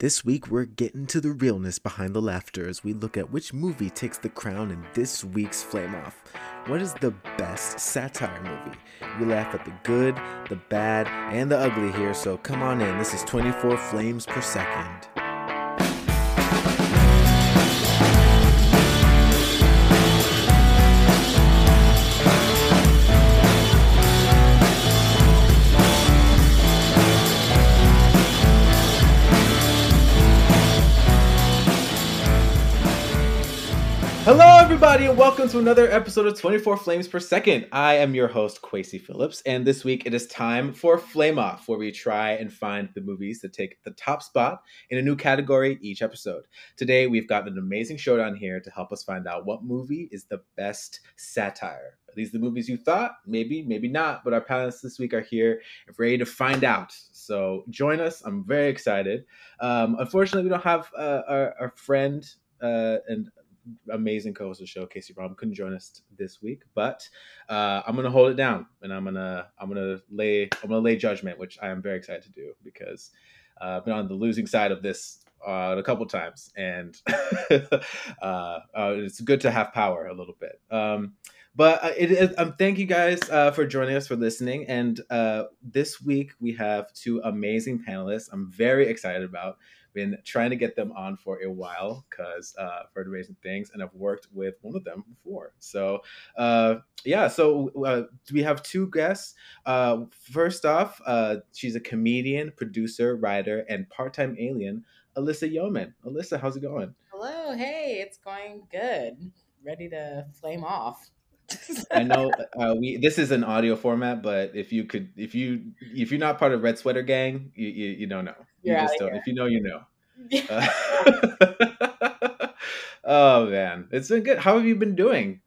This week, we're getting to the realness behind the laughter as we look at which movie takes the crown in this week's Flame Off. What is the best satire movie? We laugh at the good, the bad, and the ugly here, so come on in. This is 24 Flames per second. Hello, everybody, and welcome to another episode of 24 Flames Per Second. I am your host, Quasey Phillips, and this week it is time for Flame Off, where we try and find the movies that take the top spot in a new category each episode. Today, we've got an amazing showdown here to help us find out what movie is the best satire. Are these the movies you thought? Maybe, maybe not, but our panelists this week are here ready to find out. So join us. I'm very excited. Um, unfortunately, we don't have uh, our, our friend uh, and amazing co-host of the show, Casey Robb, couldn't join us this week, but uh, I'm gonna hold it down and I'm gonna I'm gonna lay I'm gonna lay judgment, which I am very excited to do because uh, I've been on the losing side of this uh, a couple times, and uh, uh, it's good to have power a little bit. Um, but uh, it is, um, thank you guys uh, for joining us for listening. And uh, this week we have two amazing panelists. I'm very excited about been trying to get them on for a while because uh, for amazing things, and I've worked with one of them before. So uh, yeah, so uh, we have two guests. Uh, first off, uh, she's a comedian, producer, writer, and part-time alien, Alyssa Yeoman. Alyssa, how's it going? Hello, hey, it's going good. Ready to flame off. I know uh, we this is an audio format, but if you could, if you if you're not part of Red Sweater Gang, you you, you don't know. You You're just don't. If you know, you know. Uh, oh man, it's been good. How have you been doing?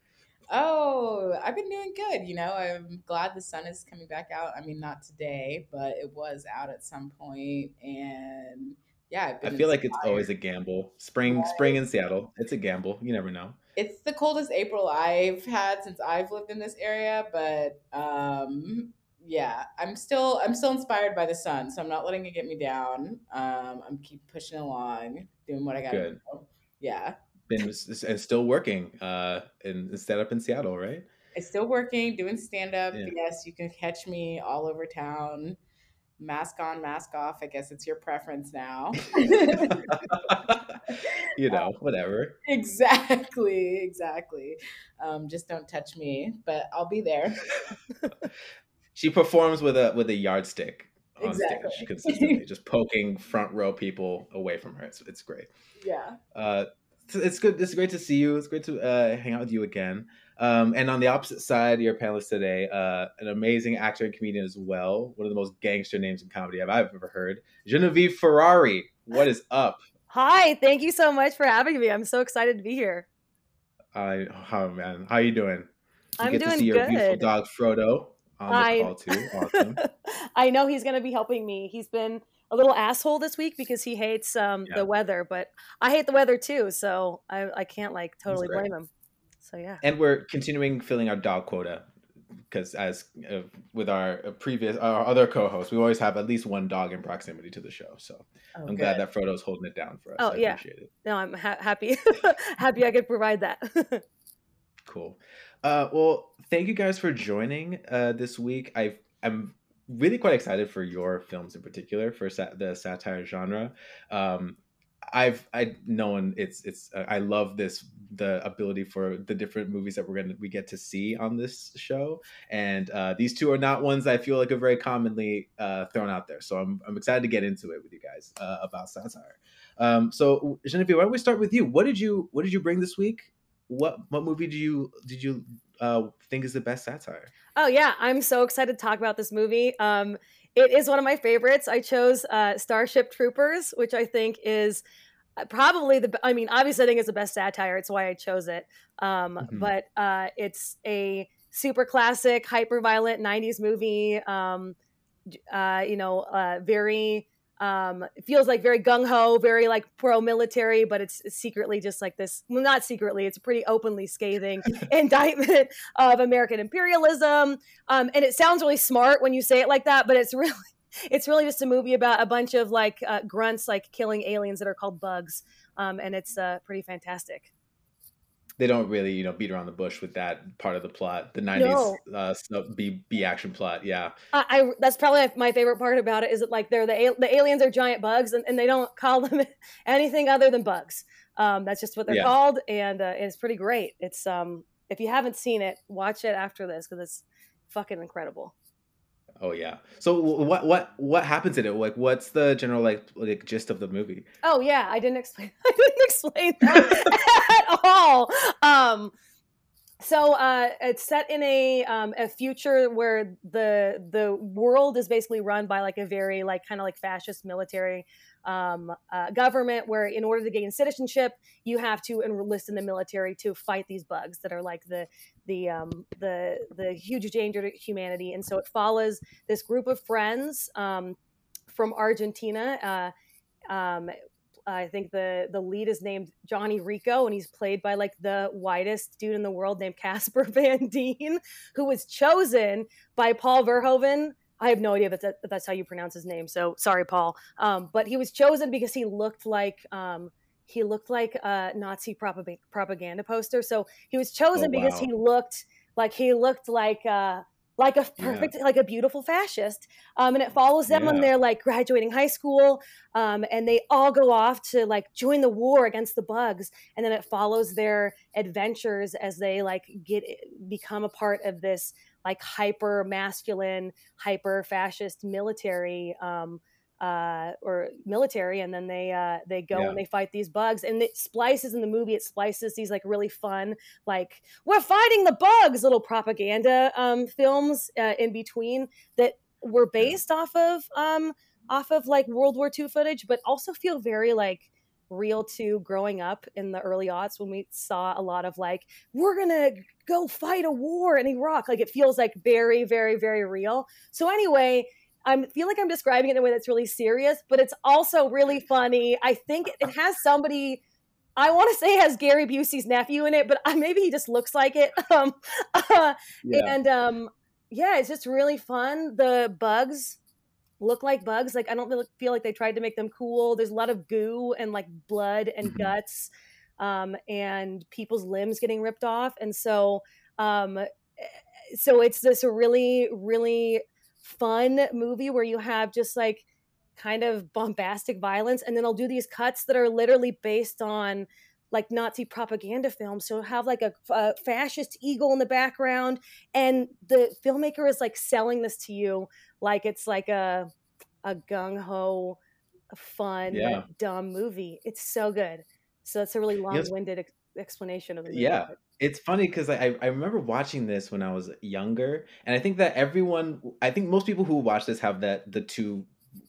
oh, I've been doing good. You know, I'm glad the sun is coming back out. I mean, not today, but it was out at some point, and yeah, I've I feel like it's always a gamble. Spring, spring in Seattle. It's a gamble. You never know. It's the coldest April I've had since I've lived in this area, but um, yeah, I'm still I'm still inspired by the sun, so I'm not letting it get me down. Um, I'm keep pushing along, doing what I got Good. do. Yeah. Been and still working. Uh, in set up in Seattle, right? It's still working, doing stand up. Yeah. Yes, you can catch me all over town. Mask on, mask off. I guess it's your preference now. you know, whatever. exactly, exactly. Um, just don't touch me, but I'll be there. She performs with a with a yardstick on Exactly. stage consistently, just poking front row people away from her. It's it's great. Yeah. Uh, it's, it's good. It's great to see you. It's great to uh, hang out with you again. Um, and on the opposite side, your panelist today, uh, an amazing actor and comedian as well. One of the most gangster names in comedy I've, I've ever heard. Genevieve Ferrari. What is up? Hi, thank you so much for having me. I'm so excited to be here. I oh man, how are you doing? You I'm get to doing see your beautiful dog Frodo on I- call too. Awesome. I know he's going to be helping me. He's been a little asshole this week because he hates um, Yeah. the weather, but I hate the weather too, so I, I can't like totally blame him. So yeah. and we're continuing filling our dog quota because as uh, with our uh, previous our other co-hosts we always have at least one dog in proximity to the show so Oh, i'm glad good. that frodo's holding it down for us Oh, i yeah. appreciate it No, I'm ha- happy. happy I could provide that. cool uh, well thank you guys for joining uh, this week i i'm really quite excited for your films in particular for the satire genre um, I've I known it's it's uh, I love this the ability for the different movies that we're gonna we get to see on this show, and uh, these two are not ones I feel like are very commonly uh, thrown out there. So I'm I'm excited to get into it with you guys uh, about satire. Um, so Genevieve, why don't we start with you? What did you what did you bring this week? What what movie do you did you uh, think is the best satire? Oh yeah, I'm so excited to talk about this movie. Um, it is one of my favorites. I chose uh, Starship Troopers, which I think is uh, probably the. I mean, obviously, I think it's the best satire. It's why I chose it. Um, Mhm. But uh, it's a super classic, hyper violent '90s movie. Um, uh, you know, uh, very. Um, it feels like very gung ho, very like pro military, but it's secretly just like this. Well, not secretly, it's a pretty openly scathing indictment of American imperialism. Um, and it sounds really smart when you say it like that, but it's really it's really just a movie about a bunch of like uh, grunts like killing aliens that are called bugs, um, and it's uh, pretty fantastic. They don't really, you know, beat around the bush with that part of the plot. The '90s No. uh, B B action plot. Yeah, I, I that's probably my favorite part about it is that like they're the the aliens are giant bugs and, and they don't call them anything other than bugs. Um, that's just what they're Yeah. called, and uh, it's pretty great. It's um if you haven't seen it, watch it after this because it's fucking incredible. Oh yeah. So what what what happens in it? Like, what's the general like like gist of the movie? Oh yeah, I didn't explain. I didn't explain that at all. Um, so uh, it's set in a um, a future where the the world is basically run by like a very like kind of like fascist military um, uh, government, where in order to gain citizenship, you have to enlist in the military to fight these bugs that are like the the um, the the huge danger to humanity. And so it follows this group of friends um, from Argentina. Uh, um, I think the the lead is named Johnny Rico, and he's played by like the whitest dude in the world named Casper Van Dien, who was chosen by Paul Verhoeven. I have no idea if that's, if that's how you pronounce his name, so sorry, Paul. Um, but he was chosen because he looked like um, he looked like a Nazi propaganda poster. So he was chosen Oh, because he looked like he looked like uh, like a Yeah. perfect, like a beautiful fascist. Um, and it follows them when they're like graduating high school, um, and they all go off to like join the war against the bugs. And then it follows their adventures as they like get become a part of this like hyper masculine, hyper fascist military. Um, uh, or military, and then they uh, they go Yeah. and they fight these bugs, and it splices in the movie. It splices these like really fun, like we're fighting the bugs, little propaganda um, films uh, in between that were based off of um, off of like World War II footage, but also feel very like real to growing up in the early aughts when we saw a lot of like we're gonna go fight a war in Iraq. Like it feels like very, very, very real. So anyway, I feel like I'm describing it in a way that's really serious, but it's also really funny. I think it has somebody. I want to say it has Gary Busey's nephew in it, but uh, maybe he just looks like it. Um, uh, Yeah. and um, yeah, it's just really fun. The bugs look like bugs. Like I don't feel like they tried to make them cool. There's a lot of goo and like blood and Mhm. guts, um, and people's limbs getting ripped off. And so, um, eh, so it's this really, really fun movie where you have just like kind of bombastic violence, and then I'll do these cuts that are literally based on like Nazi propaganda films. So have like a, a fascist eagle in the background, and the filmmaker is like selling this to you like it's like a a gung ho, fun, Yeah. dumb movie. It's so good. So it's a really long winded explanation of the movie. Yeah. It's funny because I, I remember watching this when I was younger, and I think that everyone, I think most people who watch this have that the two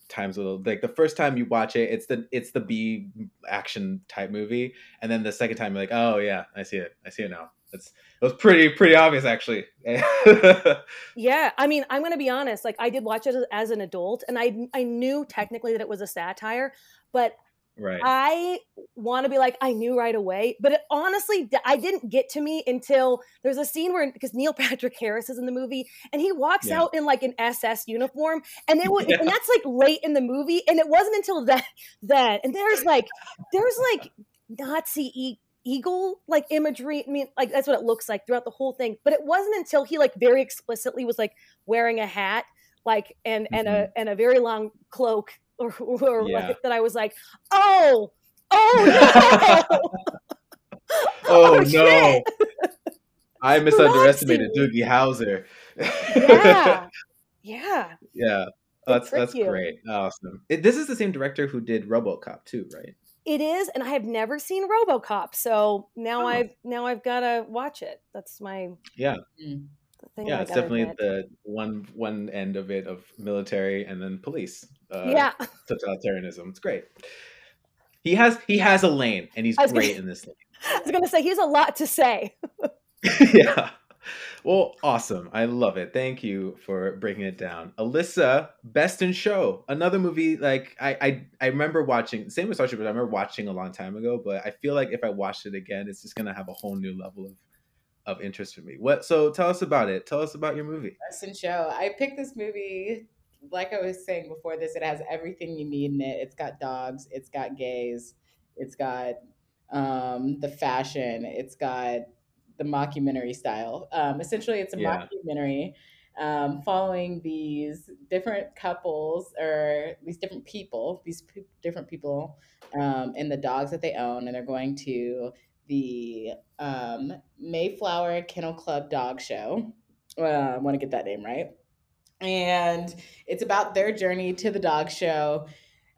times with like the first time you watch it, it's the it's the B action type movie, and then the second time you're like, oh yeah, I see it, I see it now. It's it was pretty pretty obvious actually. Yeah, I mean, I'm going to be honest. Like, I did watch it as- as an adult, and I I knew technically that it was a satire, but right. I want to be like, I knew right away, but it honestly, I didn't get to me until there's a scene where because Neil Patrick Harris is in the movie and he walks Yeah. out in like an SS uniform, and it was, Yeah. and that's like late in the movie, and it wasn't until that that, and there's like, there's like Nazi e- eagle like imagery. I mean, like that's what it looks like throughout the whole thing, but it wasn't until he like very explicitly was like wearing a hat, like and and a mm-hmm. and a very long cloak or, or Yeah. like, that I was like, oh, oh no. oh, no. I misunderestimated Nazi. Doogie Howser. yeah. Yeah. yeah. They That's that's you. great. Awesome. It, this is the same director who did RoboCop too, right? It is, and I have never seen RoboCop, so now Oh. I've now I've got to watch it. That's my Yeah. Mm. The thing. yeah, it's definitely the one one end of it of military and then police. Uh, yeah. totalitarianism. It's great. He has he has a lane, and he's great gonna- in this lane. I was gonna say he has a lot to say. yeah. Well, awesome. I love it. Thank you for breaking it down. Alyssa, Best in Show, another movie like I I, I remember watching. Same with Starship, but I remember watching a long time ago. But I feel like if I watched it again, it's just gonna have a whole new level of of interest for me. What? So tell us about it. Tell us about your movie. Best in show. I picked this movie like I was saying before this, it has everything you need in it. It's got dogs, it's got gays, it's got um, the fashion, it's got the mockumentary style. Um, essentially, it's a Yeah. mockumentary um, following these different couples or these different people, these pe- different people, um, and the dogs that they own, and they're going to the um, Mayflower Kennel Club Dog Show. Uh, I want to get that name right. And it's about their journey to the dog show,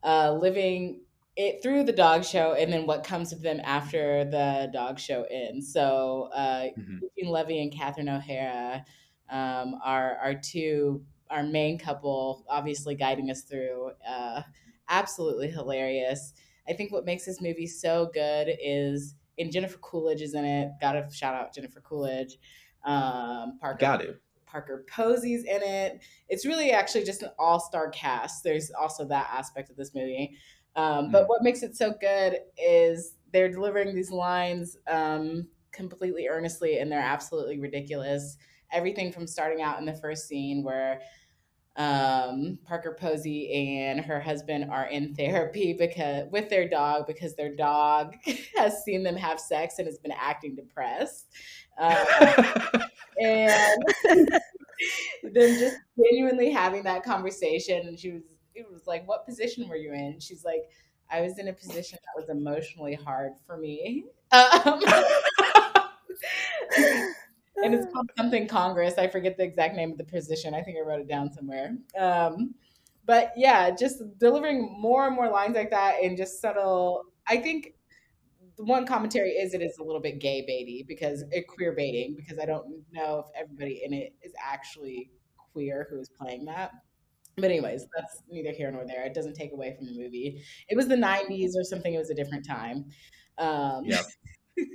uh, living it through the dog show, and then what comes of them after the dog show ends. So, uh, Mhm. Levy and Catherine O'Hara um, are our two, our main couple, obviously guiding us through. Uh, absolutely hilarious. I think what makes this movie so good is, and Jennifer Coolidge is in it. Got to shout out Jennifer Coolidge. Um, Parker Got to. Parker Posey's in it. It's really actually just an all star cast. There's also that aspect of this movie. Um, but Mm. what makes it so good is they're delivering these lines um, completely earnestly and they're absolutely ridiculous. Everything from starting out in the first scene where um, Parker Posey and her husband are in therapy because with their dog because their dog has seen them have sex and has been acting depressed. Um, and them just genuinely having that conversation and she was it was like what position were you in she's like i was in a position that was emotionally hard for me um, and it's called something congress i forget the exact name of the position i think i wrote it down somewhere um, but yeah just delivering more and more lines like that and just subtle i think the one commentary is it is a little bit gay baity because it queer baiting because I don't know if everybody in it is actually queer who is playing that. But anyways, that's neither here nor there. It doesn't take away from the movie. It was the '90s or something. It was a different time. Um, Yep.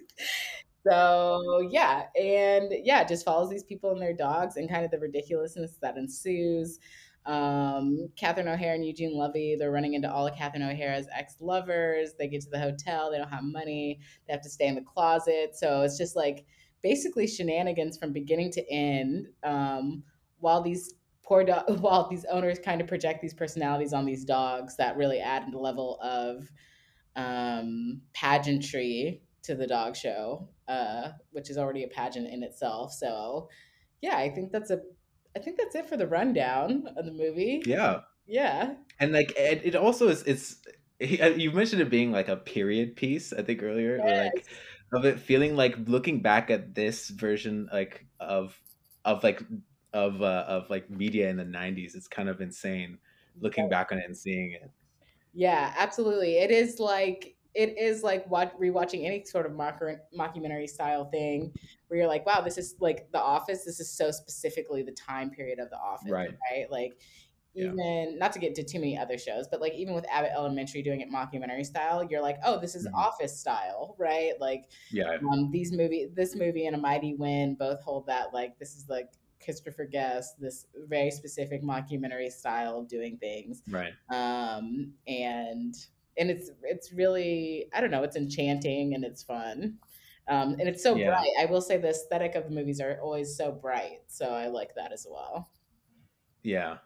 so yeah, and yeah, just follows these people and their dogs and kind of the ridiculousness that ensues. Um, Catherine O'Hara and Eugene Levy, they're running into all of Catherine O'Hara's ex lovers. They get to the hotel, they don't have money, they have to stay in the closet. So it's just like basically shenanigans from beginning to end. Um, while these poor do- while these owners kind of project these personalities on these dogs that really add the level of um, pageantry to the dog show, uh, which is already a pageant in itself. So, yeah, I think that's a, I think that's it for the rundown of the movie. yeah. Yeah, And like it, it also is it's uh, you mentioned it being like a period piece, I think earlier, or like of it feeling like looking back at this version like of of like of uh, of like media in the 90s it's kind of insane looking back on it and seeing it Yeah, absolutely. It is like it is like what rewatching any sort of mocker, mockumentary style thing where you're like, wow, this is like The Office. This is so specifically the time period of The Office, Right. Right? Like Yeah. even not to get into too many other shows, but like even with Abbott Elementary doing it mockumentary style, you're like, oh, this is Mhm. Office style, right? Like yeah um, these movie, this movie and A Mighty Wind both hold that like this is like Christopher Guest, this very specific mockumentary style of doing things right um, and and it's it's really I don't know, it's enchanting and it's fun. Um, and it's so Yeah. bright. I will say the aesthetic of the movies are always so bright, so I like that as well. yeah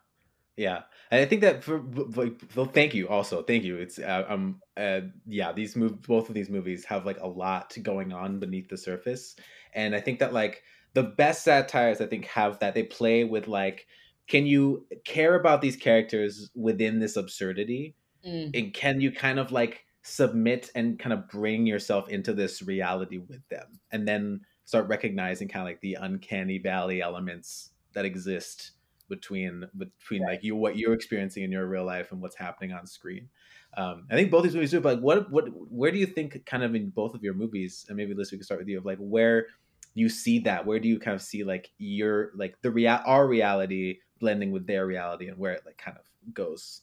yeah and i think that for like well, thank you also thank you it's uh, um uh yeah these move both of these movies have like a lot going on beneath the surface and i think that like the best satires i think have that they play with like can you care about these characters within this absurdity Mm, and can you kind of like submit and kind of bring yourself into this reality with them and then start recognizing kind of like the uncanny valley elements that exist between between Right. like you what you're experiencing in your real life and what's happening on screen. Um i think both these movies do but like what what where do you think kind of in both of your movies and maybe liz we can start with you of like where you see that? Where do you kind of see like your like the real our reality blending with their reality and where it like kind of goes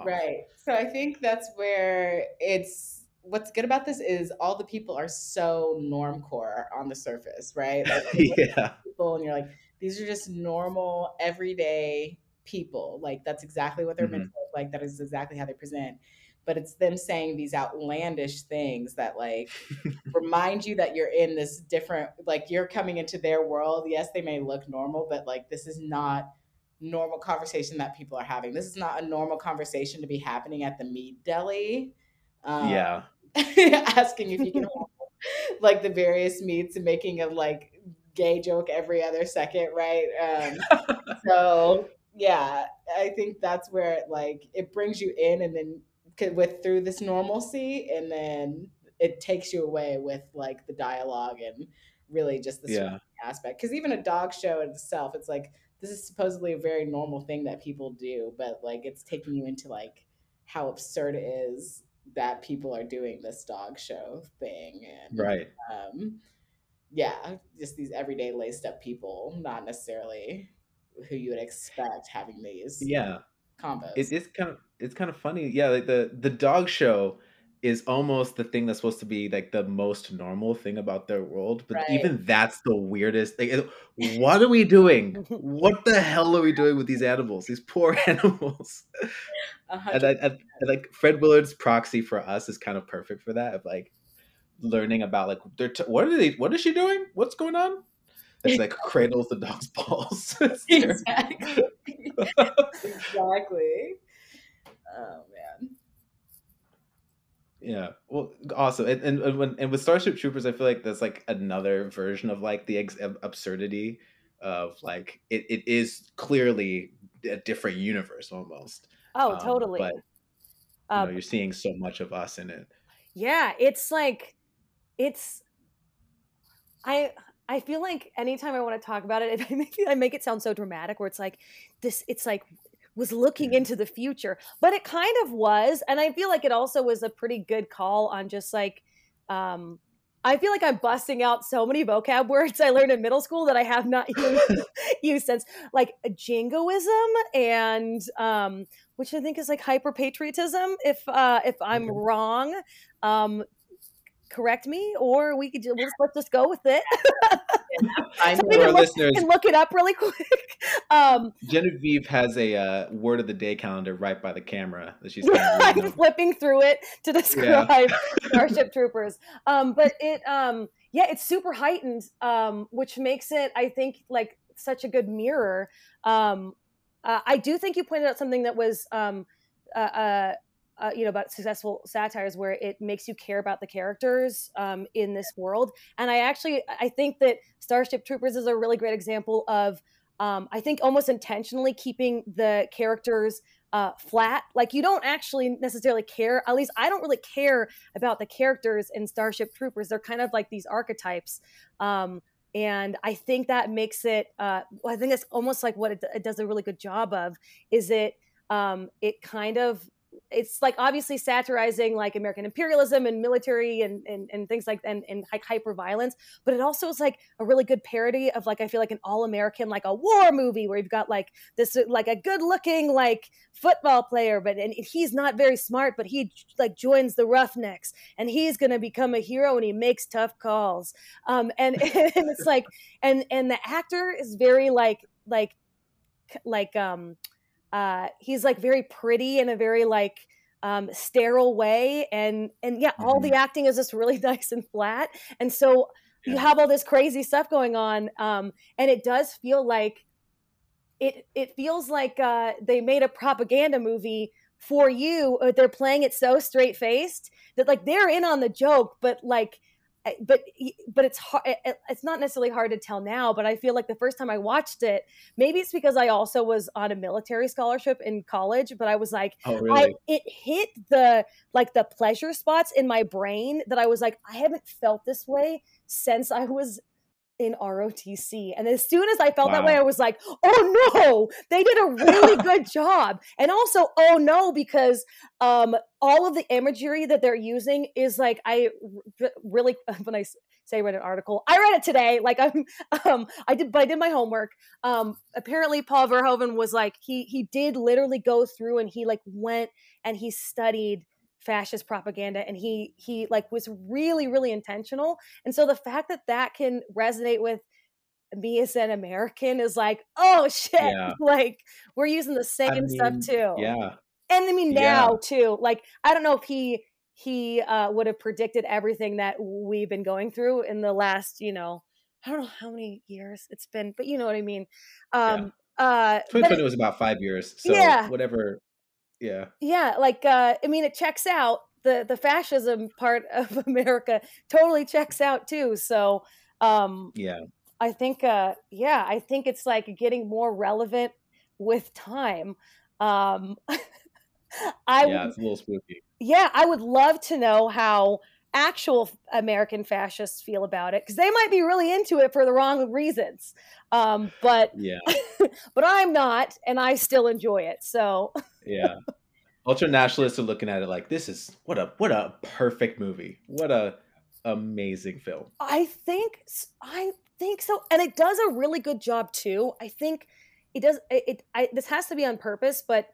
off? right. So I think that's where it's what's good about this is all the people are so normcore on the surface, right? Like, you look at yeah people and you're like, these are just normal, everyday people. Like that's exactly what they're meant to look like. That is exactly how they present. But it's them saying these outlandish things that like remind you that you're in this different, like you're coming into their world. Yes, they may look normal, but like this is not normal conversation that people are having. This is not a normal conversation to be happening at the meat deli. Um, yeah. asking if you can like the various meats and making a like gay joke every other second, right? Um, so yeah, I think that's where it like it brings you in and then with through this normalcy and then it takes you away with like the dialogue and really just the yeah. aspect. Because even a dog show itself, it's like this is supposedly a very normal thing that people do, but like it's taking you into like how absurd it is that people are doing this dog show thing and right. um yeah just these everyday laced up people not necessarily who you would expect having these yeah. Combos. it, it's kind of it's kind of funny. Yeah like the the dog show is almost the thing that's supposed to be like the most normal thing about their world but right. even that's the weirdest like what are we doing? What the hell are we doing with these animals these poor animals? And, I, and, like fred willard's proxy for us is kind of perfect for that of like learning about like they're t- what are they what is she doing? What's going on? It's like cradles the dog's balls exactly. Exactly. Oh man yeah, well, awesome. And, and and when and with Starship Troopers, I feel like that's like another version of like the ex- absurdity of like it, it is clearly a different universe almost. Oh, um, totally. But you um, know, you're seeing so much of us in it. Yeah, it's like it's. I I feel like anytime I want to talk about it, I make, I make it sound so dramatic. Where it's like this, it's like was looking into the future, but it kind of was. And I feel like it also was a pretty good call on just like, um, I feel like I'm busting out so many vocab words I learned in middle school that I have not used since, like jingoism and um, which I think is like hyper patriotism. If uh, if I'm wrong, um, correct me, or we could just, we'll just let's just go with it. I know our listeners can look it up really quick. Um, Genevieve has a uh, word of the day calendar right by the camera that she's. I'm flipping through it to describe yeah. Starship Troopers. Um, but it, um, yeah, it's super heightened, um, which makes it, I think, like such a good mirror. Um, uh, I do think you pointed out something that was. Um, uh, uh you know about successful satires where it makes you care about the characters um, in this world. And i actually i think that starship troopers is a really great example of um, i think almost intentionally keeping the characters uh, flat. Like you don't actually necessarily care at least i don't really care about the characters in starship troopers. They're kind of like these archetypes. Um, and i think that makes it uh, i think that's almost like what it, it, does a really good job of is it um, it kind of it's like obviously satirizing like American imperialism and military and and, and things like and, and like hyper violence, but it also is like a really good parody of like I feel like an all American like a war movie where you've got like this like a good looking like football player, but and he's not very smart, but he like joins the Roughnecks and he's gonna become a hero and he makes tough calls. Um and, and it's like and and the actor is very like like like um uh, he's like very pretty in a very like um, sterile way, and and yeah, all mm-hmm. the acting is just really nice and flat, and so yeah. you have all this crazy stuff going on, um, and it does feel like it it feels like uh, they made a propaganda movie for you. They're playing it so straight faced that like they're in on the joke, but like but but it's hard it's not necessarily hard to tell now but i feel like the first time i watched it maybe it's because i also was on a military scholarship in college but i was like oh, really? I, it hit the like the pleasure spots in my brain that i was like i haven't felt this way since i was in ROTC. And as soon as I felt wow. that way, I was like, oh no, they did a really good job. And also, oh no, because um, all of the imagery that they're using is like, I really, when I say I read an article, I read it today. Like I'm, um, I did, but I did my homework. Um, apparently Paul Verhoeven was like, he, he did literally go through and he like went and he studied fascist propaganda and he he like was really really intentional and so the fact that that can resonate with me as an american is like oh shit yeah. like we're using the same I mean, stuff too yeah and i mean now yeah. too like i don't know if he he uh, would have predicted everything that we've been going through in the last you know I don't know how many years it's been, but you know what I mean. Um, uh, 2020 it- was about five years. So Yeah. whatever. Yeah. yeah, like uh, I mean, it checks out. the The fascism part of America totally checks out too. So um, Yeah. I think, uh, yeah, I think it's like getting more relevant with time. Um, I yeah. would It's a little spooky. yeah, I would love to know how actual American fascists feel about it because they might be really into it for the wrong reasons. Um, but Yeah. but I'm not, and I still enjoy it. So Yeah. Ultra nationalists are looking at it like this is what a what a perfect movie. What a amazing film. I think I think so, and it does a really good job too. I think it does. It, it I, this has to be on purpose, but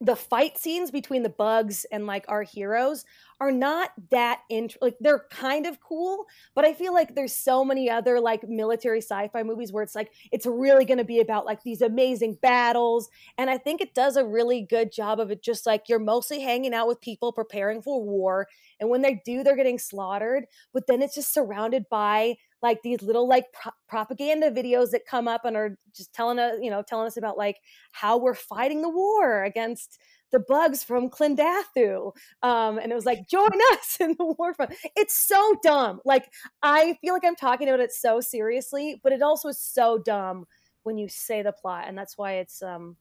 the fight scenes between the bugs and like our heroes are not that int- like they're kind of cool but i feel like there's so many other like military sci-fi movies where it's like it's really going to be about like these amazing battles and i think it does a really good job of it just like you're mostly hanging out with people preparing for war and when they do they're getting slaughtered but then it's just surrounded by like these little like pro- propaganda videos that come up and are just telling us you know telling us about like how we're fighting the war against the bugs from Klendathu. Um, and it was like, join us in the war front. It's so dumb. Like, I feel like I'm talking about it so seriously, but it also is so dumb when you say the plot. And that's why it's um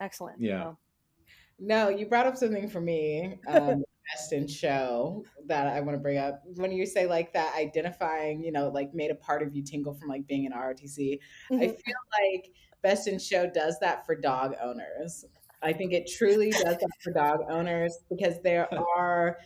excellent. Yeah. So, No, you brought up something for me, um, best in show that I want to bring up. When you say like that, identifying, you know, like made a part of you tingle from like being in ROTC. I mhm. feel like Best in Show does that for dog owners. I think it truly does that for dog owners because there are,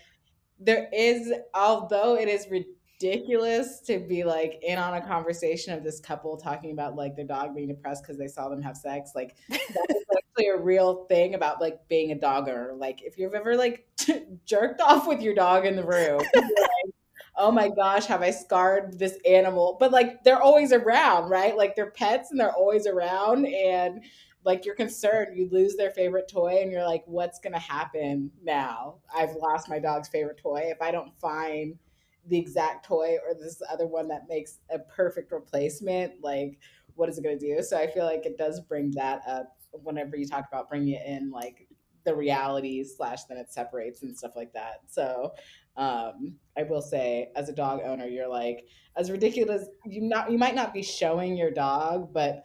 there is, although it is ridiculous to be like in on a conversation of this couple talking about like their dog being depressed because they saw them have sex, like that is actually a real thing about like being a dogger. Like if you've ever like jerked off with your dog in the room, like, oh my gosh, have I scarred this animal? But like they're always around, right? Like they're pets and they're always around and like you're concerned you lose their favorite toy and you're like what's going to happen now i've lost my dog's favorite toy if i don't find the exact toy or this other one that makes a perfect replacement like what is it going to do so i feel like it does bring that up whenever you talk about bringing it in like the reality slash then it separates and stuff like that so um i will say as a dog owner you're like as ridiculous you not you might not be showing your dog but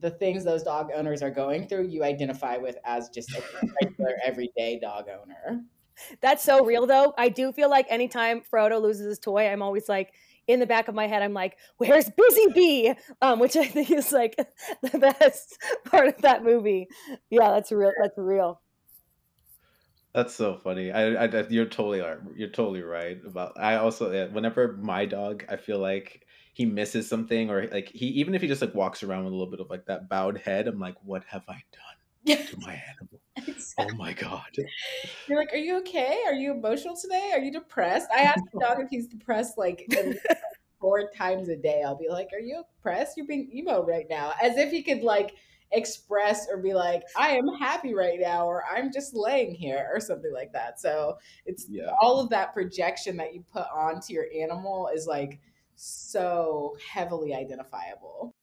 the things those dog owners are going through you identify with as just a regular everyday dog owner That's so real though. I do feel like anytime Frodo loses his toy, I'm always like in the back of my head, I'm like, "Where's Busy Bee?" Um, which I think is like the best part of that movie. Yeah, that's real. That's real. That's so funny. I, I, you're totally. You're totally right about. I also, yeah, whenever my dog, I feel like he misses something, or like he, even if he just like walks around with a little bit of like that bowed head, I'm like, what have I done to my animal? Oh my god. you're like are you okay? Are you emotional today? Are you depressed? I ask the dog if he's depressed like like, four times a day. I'll be like are you depressed? You're being emo right now. As if he could like express or be like i am happy right now or i'm just laying here or something like that. So it's Yeah. all of that projection that you put onto your animal is like so heavily identifiable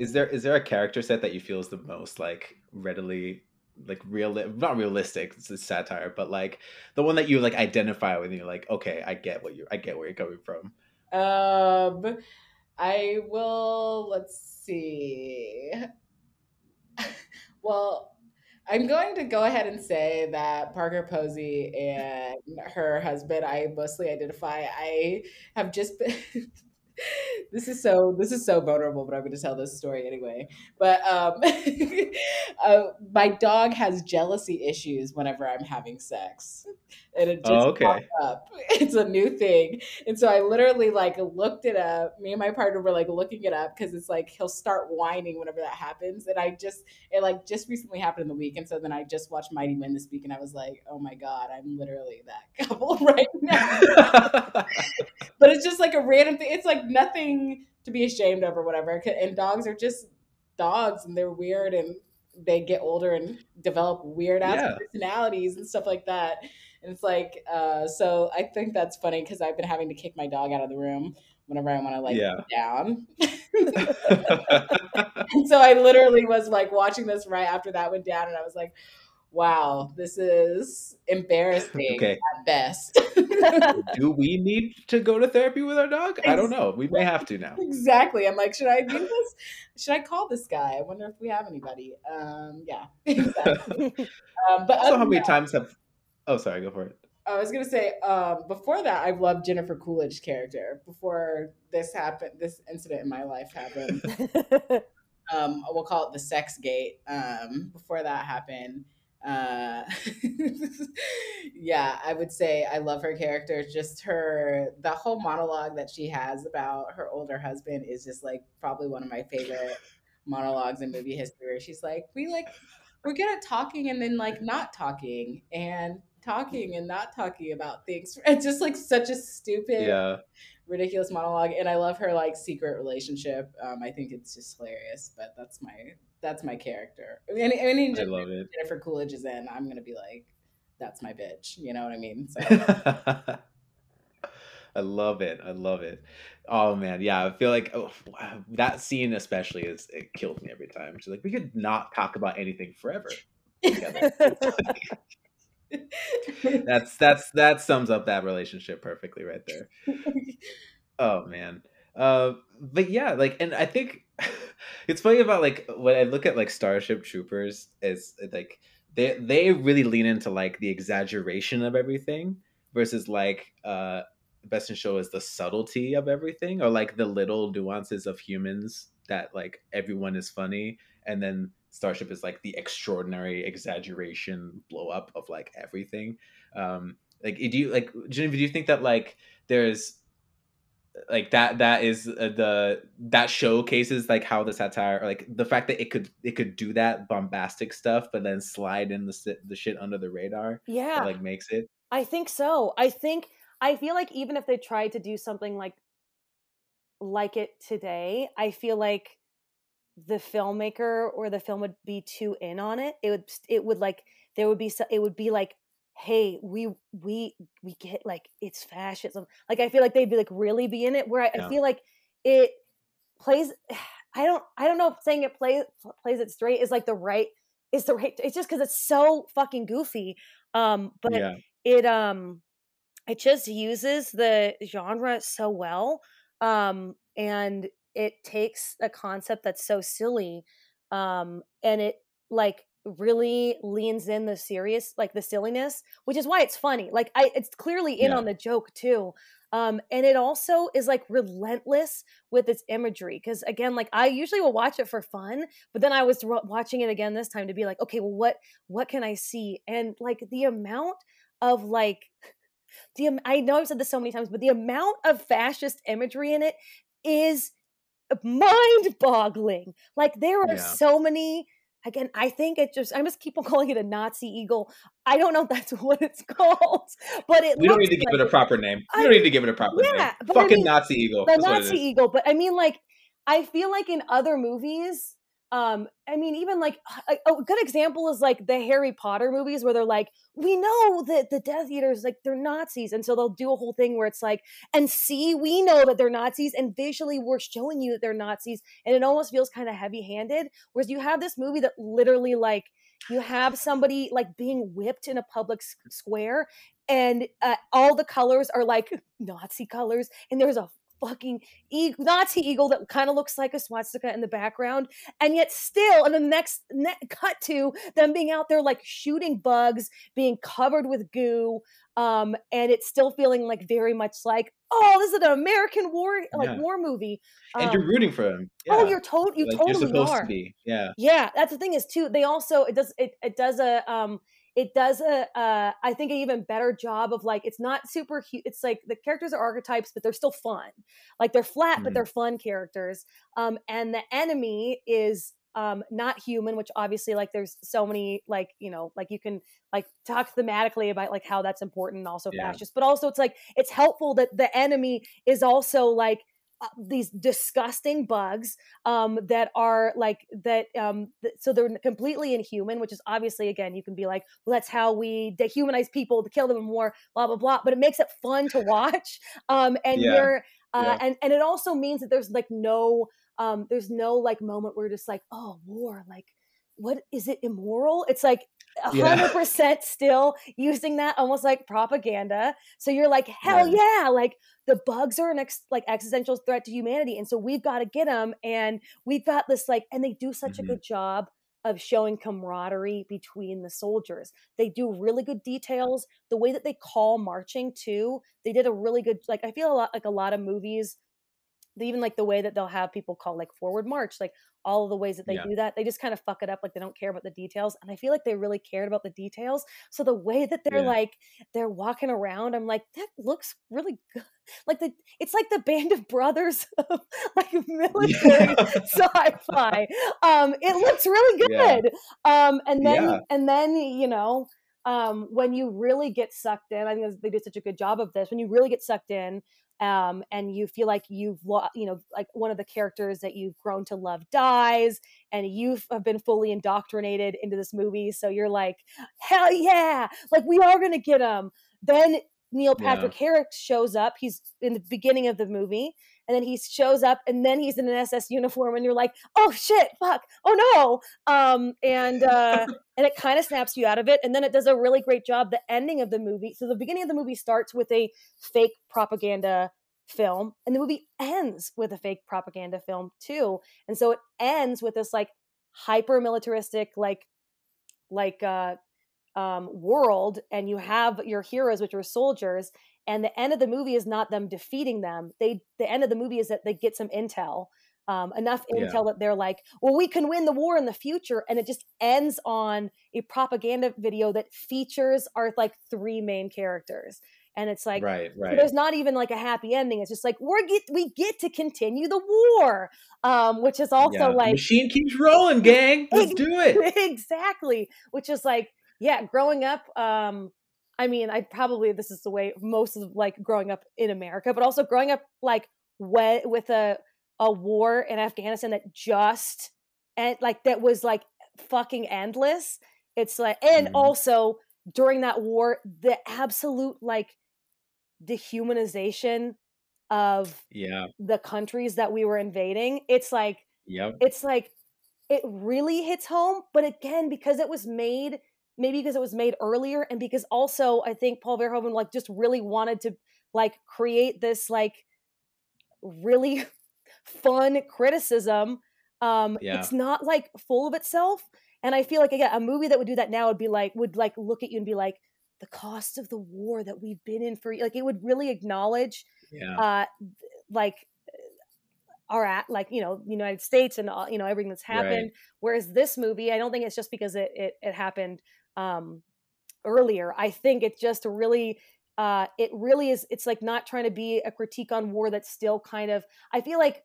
Is there is there a character set that you feel is the most like readily like real not realistic it's a satire but like the one that you like identify with and you're like okay I get what you I get where you're coming from Um, I will. Let's see. well, I'm going to go ahead and say that Parker Posey and her husband, I mostly identify. I have just been. this is so this is so vulnerable, but I'm going to tell this story anyway. But um, uh, my dog has jealousy issues whenever I'm having sex, and it just Oh, okay. popped up. It's a new thing. And so I literally like looked it up. Me and my partner were like looking it up because it's like he'll start whining whenever that happens. And I just it like just recently happened in the week. And so then I just watched Mighty Men this week and I was like, oh my God, I'm literally that couple right now. but it's just like a random thing. It's like nothing to be ashamed of or whatever. And dogs are just dogs and they're weird and they get older and develop weird ass Yeah. personalities and stuff like that. And it's like, uh, so I think that's funny because I've been having to kick my dog out of the room whenever I want to like Yeah. down. and so I literally was like watching this right after that went down, and I was like, wow, this is embarrassing okay. at best. Do we need to go to therapy with our dog? I don't know. We may have to now. exactly. I'm like, should I do this? Should I call this guy? I wonder if we have anybody. Um, yeah, exactly. Um, but Also, other how many than that- times have? Oh, sorry. Go for it. I was gonna say um, before that, I've loved Jennifer Coolidge's character. Before this happened, this incident in my life happened. um, we'll call it the sex gate. Um, before that happened, uh, yeah, I would say I love her character. Just her, the whole monologue that she has about her older husband is just like probably one of my favorite monologues in movie history. She's like, we like, we're good at talking and then like not talking and talking and not talking about things. It's just like such a stupid Yeah. ridiculous monologue and i love her like secret relationship um i think it's just hilarious but that's my that's my character any, any I love it. jennifer coolidge is in i'm gonna be like that's my bitch you know what i mean so I love it. I love it. Oh man, yeah. I feel like oh, wow, that scene especially is it kills me every time. She's like, we could not talk about anything forever. together." that's that's that sums up that relationship perfectly right there. Oh man. Uh, but yeah, like, and I think it's funny about like when I look at like Starship Troopers, is like they they really lean into like the exaggeration of everything versus like uh Best in Show is the subtlety of everything or like the little nuances of humans that like everyone is funny and then Starship is like the extraordinary exaggeration blow up of like everything. Um like do you like Genevieve, do you think that like there's like that that is uh, the that showcases like how the satire or like the fact that it could it could do that bombastic stuff but then slide in the the shit under the radar yeah. that like makes it I think so. I think I feel like even if they tried to do something like like it today, I feel like the filmmaker or the film would be too in on it. It would it would like there would be so, it would be like hey, we we we get like it's fascism. Like I feel like they'd be like really be in it where I, Yeah. I feel like it plays I don't I don't know if saying it plays plays it straight is like the right is the right it's just cuz it's so fucking goofy. Um but yeah it um it just uses the genre so well um and it takes a concept that's so silly um and it like really leans in the serious like the silliness which is why it's funny like i it's clearly in Yeah. on the joke too um and it also is like relentless with its imagery because again like i usually will watch it for fun but then i was ro- watching it again this time to be like okay well what what can i see and like the amount of like the I know I've said this so many times, but the amount of fascist imagery in it is mind-boggling. Like there are Yeah. so many. Again, I think it just I just keep on calling it a Nazi eagle. I don't know if that's what it's called, but it we don't need to give like it a proper name we I- don't need to give it a proper yeah, name but I fucking mean, nazi eagle the that's what it Nazi eagle. But I mean, like, I feel like in other movies, um, I mean, even like a, a good example is like the Harry Potter movies where they're like, we know that the Death Eaters, like, they're Nazis. And so they'll do a whole thing where it's like, and see, we know that they're Nazis, and visually we're showing you that they're Nazis. And it almost feels kind of heavy handed. Whereas you have this movie that literally, like, you have somebody like being whipped in a public square and uh, all the colors are like Nazi colors, and there's a fucking e- Nazi eagle that kind of looks like a swastika in the background, and yet still, and the next ne- cut to them being out there like shooting bugs, being covered with goo, um, and it's still feeling like very much like, oh, this is an American war like Yeah. war movie. and you're Um, rooting for him Oh, you're told you like totally you're supposed are. to be yeah Yeah, that's the thing is too. They also it does it it does a um it does a uh, I think an even better job of like it's not super hu- it's like the characters are archetypes but they're still fun like they're flat mm. but they're fun characters um and the enemy is um not human which obviously like there's so many like you know like you can like talk thematically about like how that's important and also yeah. fascist but also it's like it's helpful that the enemy is also like these disgusting bugs um, that are like that um, th- so they're completely inhuman which is obviously again you can be like well that's how we dehumanize people to kill them more blah blah blah but it makes it fun to watch um, and yeah. you're uh, yeah. and and it also means that there's like no um, there's no like moment where you're just like oh war like what is it immoral it's like hundred percent still using that almost like propaganda. So you're like, hell yeah, like the bugs are an ex- like existential threat to humanity, and so we've got to get them. And we've got this like, and they do such mm-hmm. a good job of showing camaraderie between the soldiers. They do really good details. The way that they call marching too, they did a really good. Like I feel a lot like a lot of movies even like the way that they'll have people call like forward march like all of the ways that they yeah. do that they just kind of fuck it up like they don't care about the details and i feel like they really cared about the details so the way that they're yeah. like they're walking around i'm like that looks really good like the it's like the band of brothers of like military yeah. sci-fi um it looks really good um and then and then you know um, when you really get sucked in, I think they did such a good job of this. When you really get sucked in, um, and you feel like you've you know like one of the characters that you've grown to love dies and you have been fully indoctrinated into this movie so you're like hell yeah like we are gonna get him then neil patrick yeah. harris shows up he's in the beginning of the movie and then he shows up and then he's in an SS uniform and you're like, oh shit, fuck, oh no. Um, and uh, and it kind of snaps you out of it. And then it does a really great job. The ending of the movie. So the beginning of the movie starts with a fake propaganda film and the movie ends with a fake propaganda film too. And so it ends with this like hyper militaristic like like uh um world and you have your heroes which are soldiers and the end of the movie is not them defeating them. They the end of the movie is that they get some intel um, enough intel yeah. that they're like well we can win the war in the future and it just ends on a propaganda video that features our like three main characters. And it's like right right. there's not even like a happy ending. It's just like we're get we get to continue the war um which is also yeah. like machine keeps rolling gang. Let's do it. exactly which is like yeah growing up um I mean, I probably this is the way most of like growing up in America, but also growing up like with, with a a war in Afghanistan that just and like that was like fucking endless. It's like and mm. also during that war, the absolute like dehumanization of yeah the countries that we were invading. It's like yeah, it's like it really hits home, but again, because it was made maybe because it was made earlier and because also I think Paul Verhoeven like just really wanted to like create this like really fun criticism. Um yeah. it's not like full of itself. And I feel like again, a movie that would do that now would be like would like look at you and be like, the cost of the war that we've been in for like it would really acknowledge yeah. uh like are at like you know the united states and all, you know everything that's happened right. whereas this movie i don't think it's just because it it, it happened um, earlier. I think it's just really uh, it really is it's like not trying to be a critique on war that's still kind of i feel like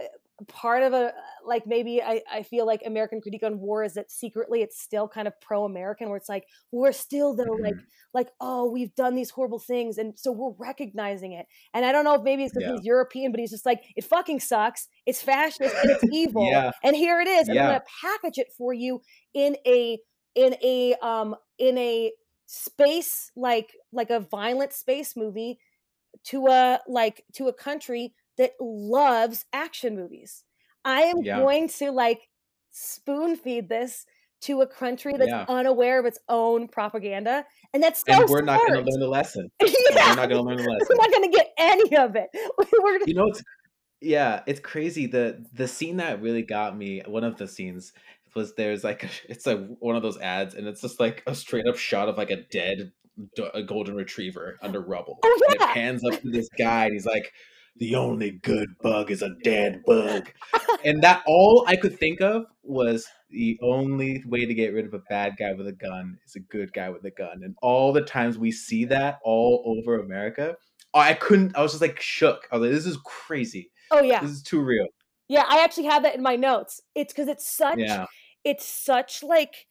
eh, part of a like maybe I, I feel like american critique on war is that secretly it's still kind of pro-american where it's like we're still though mm-hmm. like like oh we've done these horrible things and so we're recognizing it and i don't know if maybe it's because yeah. he's european but he's just like it fucking sucks it's fascist and it's evil yeah. and here it is yeah. i'm gonna package it for you in a in a um in a space like like a violent space movie to a like to a country that loves action movies. I am yeah. going to like spoon feed this to a country that's yeah. unaware of its own propaganda. And that's so And we're smart. not going to learn the lesson. yeah. We're not going to learn the lesson. We're not going to get any of it. We're you know, it's, yeah, it's crazy. The the scene that really got me, one of the scenes was there's like a, it's like one of those ads and it's just like a straight up shot of like a dead a golden retriever under rubble. Oh, yeah. And it pans up to this guy and he's like, the only good bug is a dead bug. and that all I could think of was the only way to get rid of a bad guy with a gun is a good guy with a gun. And all the times we see that all over America, I couldn't, I was just like shook. I was like, this is crazy. Oh yeah. This is too real. Yeah, I actually have that in my notes. It's because it's such Yeah. It's such like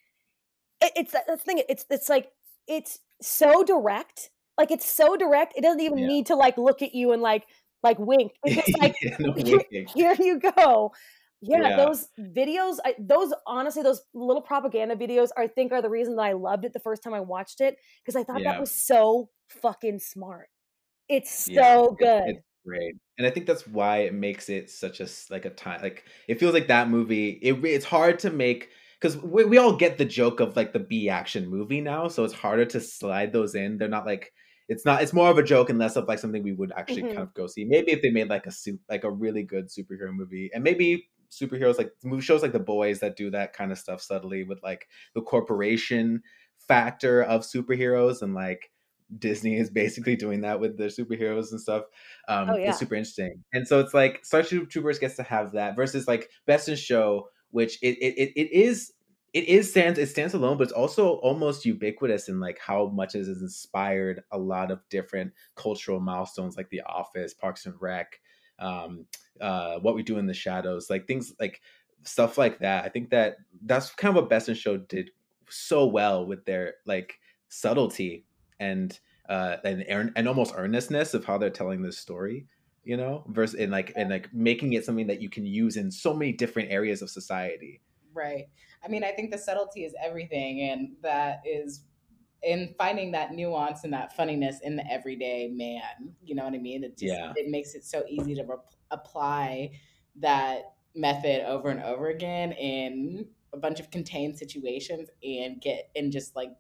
it's that the thing. It's it's like it's so direct. Like it's so direct. It doesn't even Yeah. need to like look at you and like like wink. It's just like no here, here you go. Yeah, Yeah. those videos, I, those honestly, those little propaganda videos, I think are the reason that I loved it the first time I watched it because I thought Yeah. that was so fucking smart. It's so Yeah, it- good. It's great, and I think that's why it makes it such a like a time. Like it feels like that movie. It it's hard to make because we, we all get the joke of like the B action movie now, so it's harder to slide those in. They're not like it's not. It's more of a joke and less of like something we would actually Mhm. kind of go see. Maybe if they made like a soup like a really good superhero movie, and maybe superheroes like movie shows like the boys that do that kind of stuff subtly with like the corporation factor of superheroes and like Disney is basically doing that with their superheroes and stuff. Um, Oh, yeah. It's super interesting, and so it's like Starship Troopers gets to have that versus like Best in Show, which it it, it, it is it is stands it stands alone, but it's also almost ubiquitous in like how much it has inspired a lot of different cultural milestones, like The Office, Parks and Rec, um, uh, What We Do in the Shadows, like things like stuff like that. I think that that's kind of what Best in Show did so well with their like subtlety and uh and and almost earnestness of how they're telling this story you know versus in like and like making it something that you can use in so many different areas of society Right. I mean, I think the subtlety is everything, and that is in finding that nuance and that funniness in the everyday man. You know what I mean? It just Yeah. it makes it so easy to apply that method over and over again in a bunch of contained situations and get and just like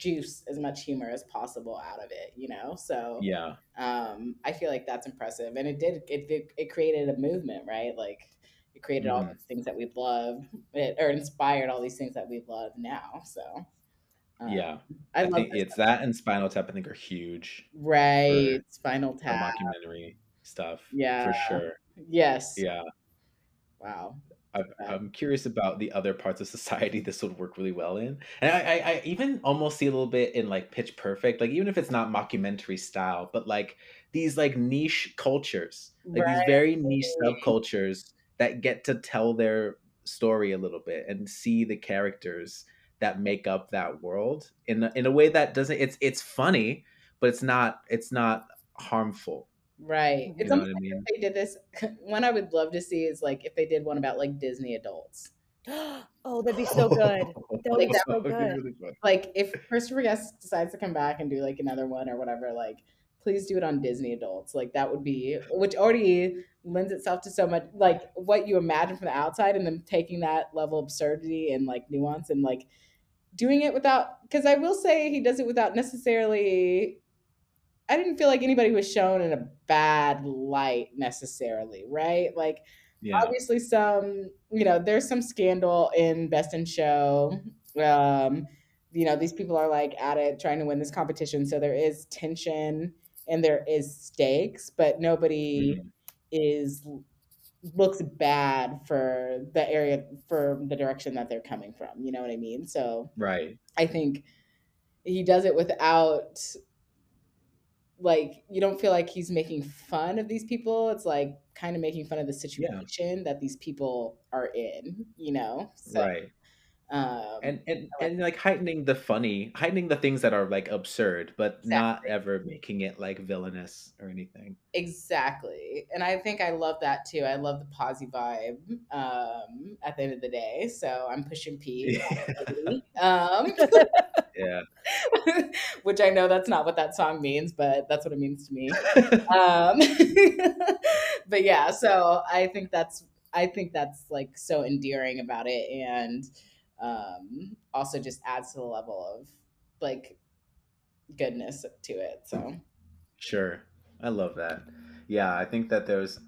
juice as much humor as possible out of it. You know, so yeah um, I feel like that's impressive, and it did it it, it created a movement, right? Like it created all Mhm. these things that we love, it, or inspired all these things that we love now. So um, yeah I, i, love think it's stuff. that and spinal tap i think are huge right Spinal Tap. Documentary stuff Yeah. for sure Yes. yeah Wow. I, I'm curious about the other parts of society this would work really well in, and I, I, I even almost see a little bit in like Pitch Perfect, like even if it's not mockumentary style, but like these like niche cultures, like these very niche subcultures that get to tell their story a little bit and see the characters that make up that world in a, in a way that doesn't it's it's funny, but it's not it's not harmful. Right. You It's know almost what I mean? like they did this. One I would love to see is like if they did one about like Disney adults. oh, that'd be so good. That would Like be so good. really. Like if Christopher Guest decides to come back and do like another one or whatever, like please do it on Disney adults. Like that would be which already lends itself to so much like what you imagine from the outside and then taking that level of absurdity and like nuance and like doing it without because I will say he does it without necessarily I didn't feel like anybody was shown in a bad light necessarily, right? Like Yeah, obviously some you know there's some scandal in best in show um you know these people are like at it trying to win this competition so there is tension and there is stakes but nobody Mhm. is looks bad for the area for the direction that they're coming from you know what i mean so right. i think he does it without like you don't feel like he's making fun of these people. It's like kind of making fun of the situation that these people are in you know? So right. um and and and like heightening the funny, heightening the things that are like absurd, but not ever making it like villainous or anything. exactly. And i think i love that too. I love the posy vibe um at the end of the day. So i'm pushing p. Um Yeah, which i know that's not what that song means but that's what it means to me um but yeah so i think that's i think that's like so endearing about it and um also just adds to the level of like goodness to it so sure. I love that. Yeah, I think that there's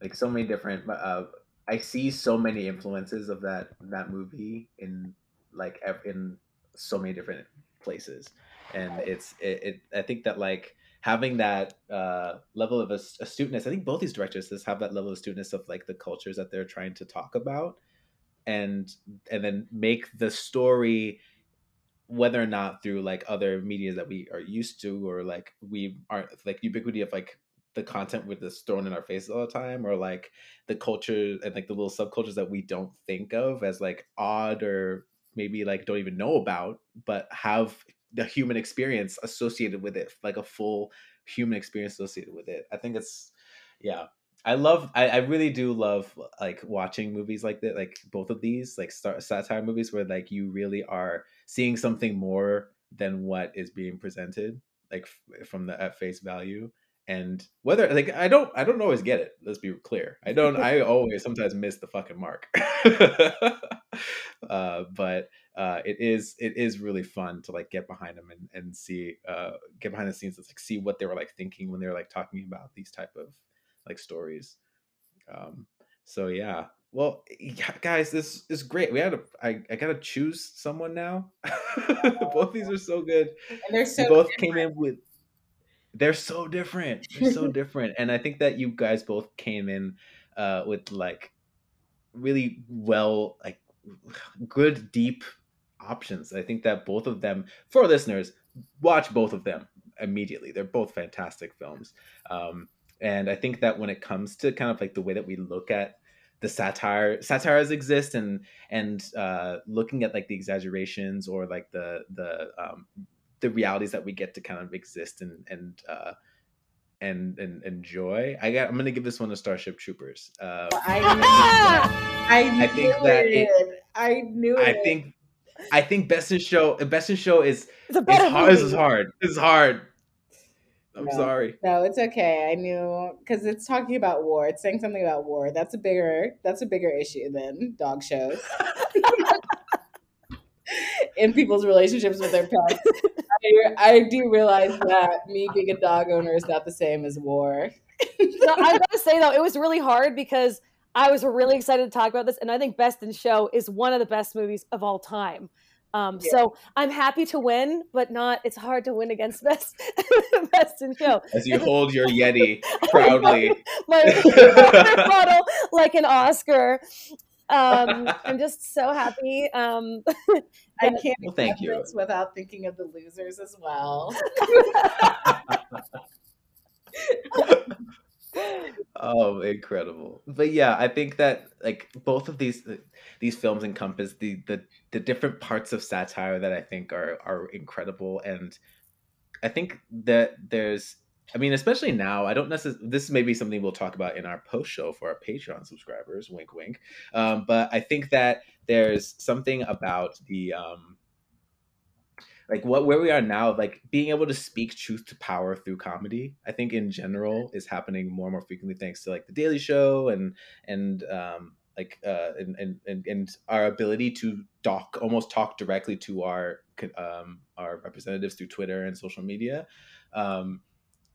like so many different. Uh, I see so many influences of that that movie in like in so many different places, and it's it. it I think that like having that uh, level of astuteness. I think both these directors just have that level of astuteness of like the cultures that they're trying to talk about, and and then make the story whether or not through like other media that we are used to or like we aren't like ubiquity of like the content with this thrown in our faces all the time or like the culture and like the little subcultures that we don't think of as like odd or maybe like don't even know about but have the human experience associated with it like a full human experience associated with it. I think it's yeah. I love i, I really do love like watching movies like that like both of these like star, satire movies where like you really are seeing something more than what is being presented like f- from the at face value. And whether like i don't i don't always get it let's be clear. I don't i always sometimes miss the fucking mark uh, but uh, it is it is really fun to like get behind them and, and see uh, get behind the scenes and like see what they were like thinking when they were like talking about these type of like stories um, so yeah well guys this is great we had to I, I gotta choose someone now both these are so good and they're so you both different. came in with they're so different. They're so different. And I think that you guys both came in uh, with like really well, like good, deep options. I think that both of them, for listeners, watch both of them immediately. They're both fantastic films. Um, and I think that when it comes to kind of like the way that we look at the satire satires exist and and uh looking at like the exaggerations or like the the um the realities that we get to kind of exist and and uh, and and enjoy. I got. I'm gonna give this one to Starship Troopers. Uh, I, I, I think that it, I knew it. I think. I think Best in Show. Best in Show is. It's a better hard, This is hard. This is hard. I'm no, sorry. No, it's okay. I knew because it's talking about war. It's saying something about war. That's a bigger. That's a bigger issue than dog shows. in people's relationships with their pets. I, I, do realize that me being a dog owner is not the same as war. no, I gotta say though, it was really hard because I was really excited to talk about this, and I think Best in Show is one of the best movies of all time. Um, yeah. So I'm happy to win, but not. It's hard to win against Best Best in Show. As you hold your Yeti proudly, my bottle like an Oscar um, I'm just so happy. Um, I can't well, thank you without thinking of the losers as well. Oh, incredible! But yeah, I think that like both of these these films encompass the the the different parts of satire that I think are are incredible, and I think that there's I mean, especially now, I don't necessarily. This may be something we'll talk about in our post show for our Patreon subscribers. Wink, wink. Um, but I think that there's something about the um, like what where we are now, like being able to speak truth to power through comedy. I think in general is happening more and more frequently thanks to like the Daily Show and and um, like uh, and, and and our ability to talk almost talk directly to our um, our representatives through Twitter and social media. Um,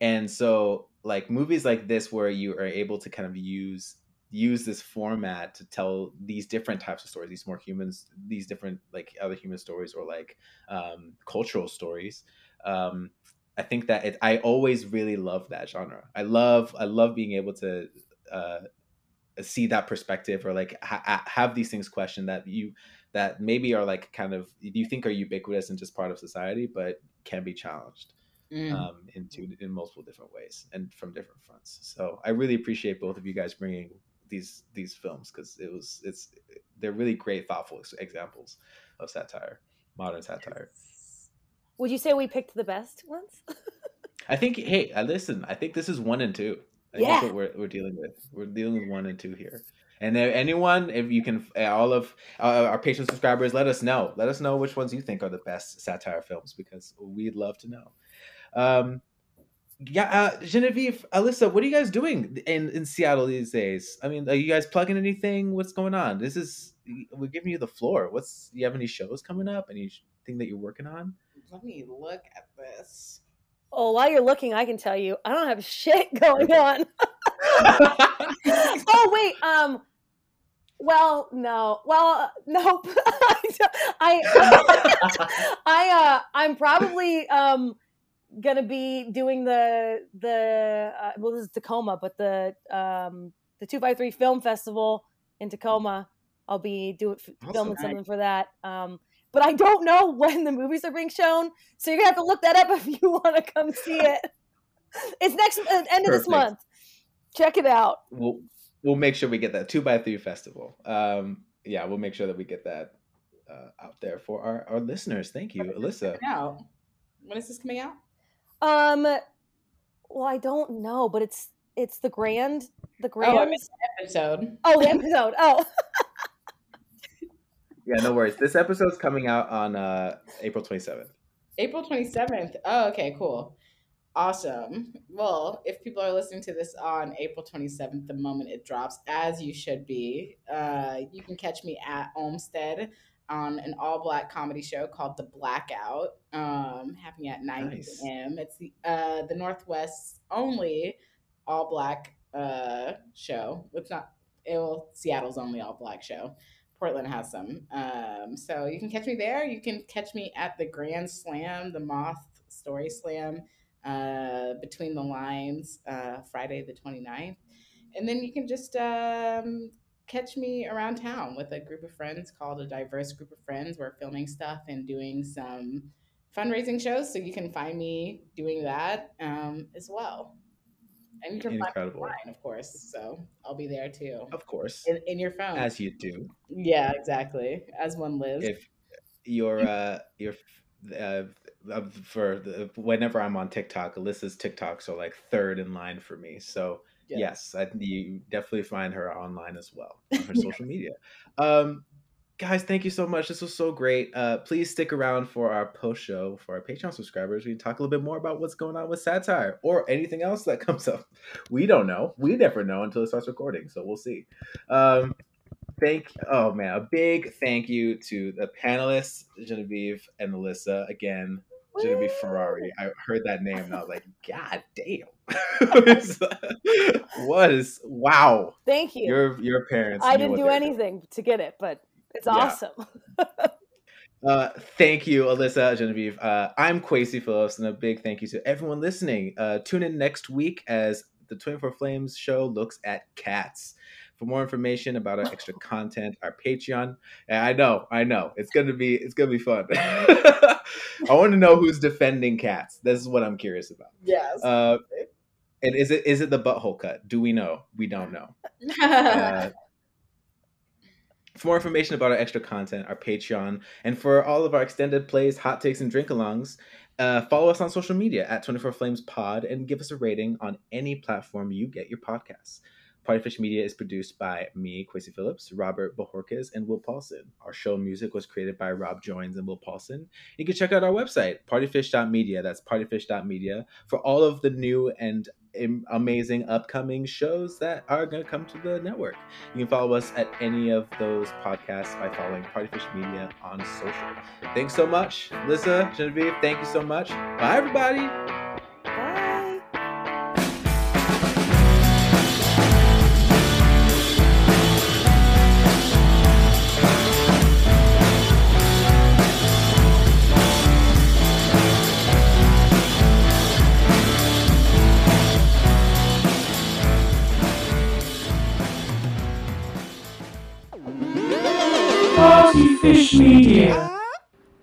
and so like movies like this where you are able to kind of use use this format to tell these different types of stories these more humans these different like other human stories or like um, cultural stories um, i think that it, i always really love that genre i love i love being able to uh, see that perspective or like ha- have these things questioned that you that maybe are like kind of you think are ubiquitous and just part of society but can be challenged mm. um, into in multiple different ways and from different fronts. So I really appreciate both of you guys bringing these these films because it was it's they're really great, thoughtful examples of satire, modern satire. Would you say we picked the best ones? I think. Hey, I listen. I think this is one and two. I yeah. that's what we're we're dealing with. We're dealing with one and two here. And if anyone, if you can, all of uh, our Patreon subscribers, let us know. Let us know which ones you think are the best satire films because we'd love to know. Um, yeah, uh, Genevieve, Alyssa, what are you guys doing in, in Seattle these days? I mean, are you guys plugging anything? What's going on? This is we're giving you the floor. What's you have any shows coming up? Anything that you're working on? Let me look at this. Oh, while you're looking, I can tell you I don't have shit going on. oh wait, um, well, no. Well, nope. I, I, I, uh, I'm probably um gonna be doing the the uh, well, this is Tacoma, but the um, the two five three film festival in Tacoma. I'll be doing Awesome. filming something for that. Um, but I don't know when the movies are being shown, so you're gonna have to look that up if you want to come see it. It's next uh, end of this month. Check it out. We'll we'll make sure we get that two by three festival. Um, yeah, we'll make sure that we get that uh, out there for our, our listeners. Thank you, Alyssa. Out. When is this coming out? Um, well, I don't know, but it's it's the grand the Oh, I grand. missed the episode. Oh, the episode. Oh, Yeah, no worries. This episode's coming out on uh, April twenty seventh. April 27th. Oh, okay, cool. Awesome. Well, if people are listening to this on April 27th, the moment it drops, as you should be, uh, you can catch me at Olmsted on an all black comedy show called The Blackout, um, happening at 9 Nice. p.m. It's the, uh, the Northwest's only all black uh, show. It's not, it will, Seattle's only all black show. Portland has some. Um, so you can catch me there. You can catch me at the Grand Slam, the Moth Story Slam, uh, Between the Lines, uh, Friday the 29th. And then you can just um, catch me around town with a group of friends called a diverse group of friends. We're filming stuff and doing some fundraising shows. So you can find me doing that um, as well. And you can find me Incredible. online, of course. So I'll be there too. Of course, In, in your phone. as you do. Yeah, exactly. As one lives. If your uh your uh uh, for the, whenever I'm on TikTok, Alyssa's TikToks are like third in line for me. So Yes, I, you definitely find her online as well on her social media. Um, guys, thank you so much. This was so great. Uh, please stick around for our post show for our Patreon subscribers. We can talk a little bit more about what's going on with satire or anything else that comes up. We don't know. We never know until it starts recording. So we'll see. Um, thank oh man, a big thank you to the panelists Genevieve and Melissa again. Genevieve Ferrari. I heard that name and I was like, God damn. what is wow. thank you. Your your parents. I didn't do they were doing. anything to get it, but it's Yeah. awesome. Uh, thank you, Alyssa, Genevieve. Uh, I'm Quincy Phillips, and a big thank you to everyone listening. Uh, tune in next week as the 24 Flames show looks at cats. For more information about our extra content, our Patreon. I know, I know, it's gonna be, it's gonna be fun. I want to know who's defending cats. This is what I'm curious about. yes. Uh, and is it is it the butthole cut? Do we know? We don't know. Uh, for more information about our extra content, our Patreon, and for all of our extended plays, hot takes, and drink alongs, uh, follow us on social media at 24 Flames Pod and give us a rating on any platform you get your podcasts. Partyfish Media is produced by me, Quincy Phillips, Robert Bajorquez, and Will Paulson. Our show music was created by Rob Joins and Will Paulson. You can check out our website, partyfish.media. That's partyfish.media for all of the new and amazing upcoming shows that are going to come to the network. You can follow us at any of those podcasts by following Partyfish Media on social. Thanks so much, Lisa, Genevieve. Thank you so much. Bye, everybody.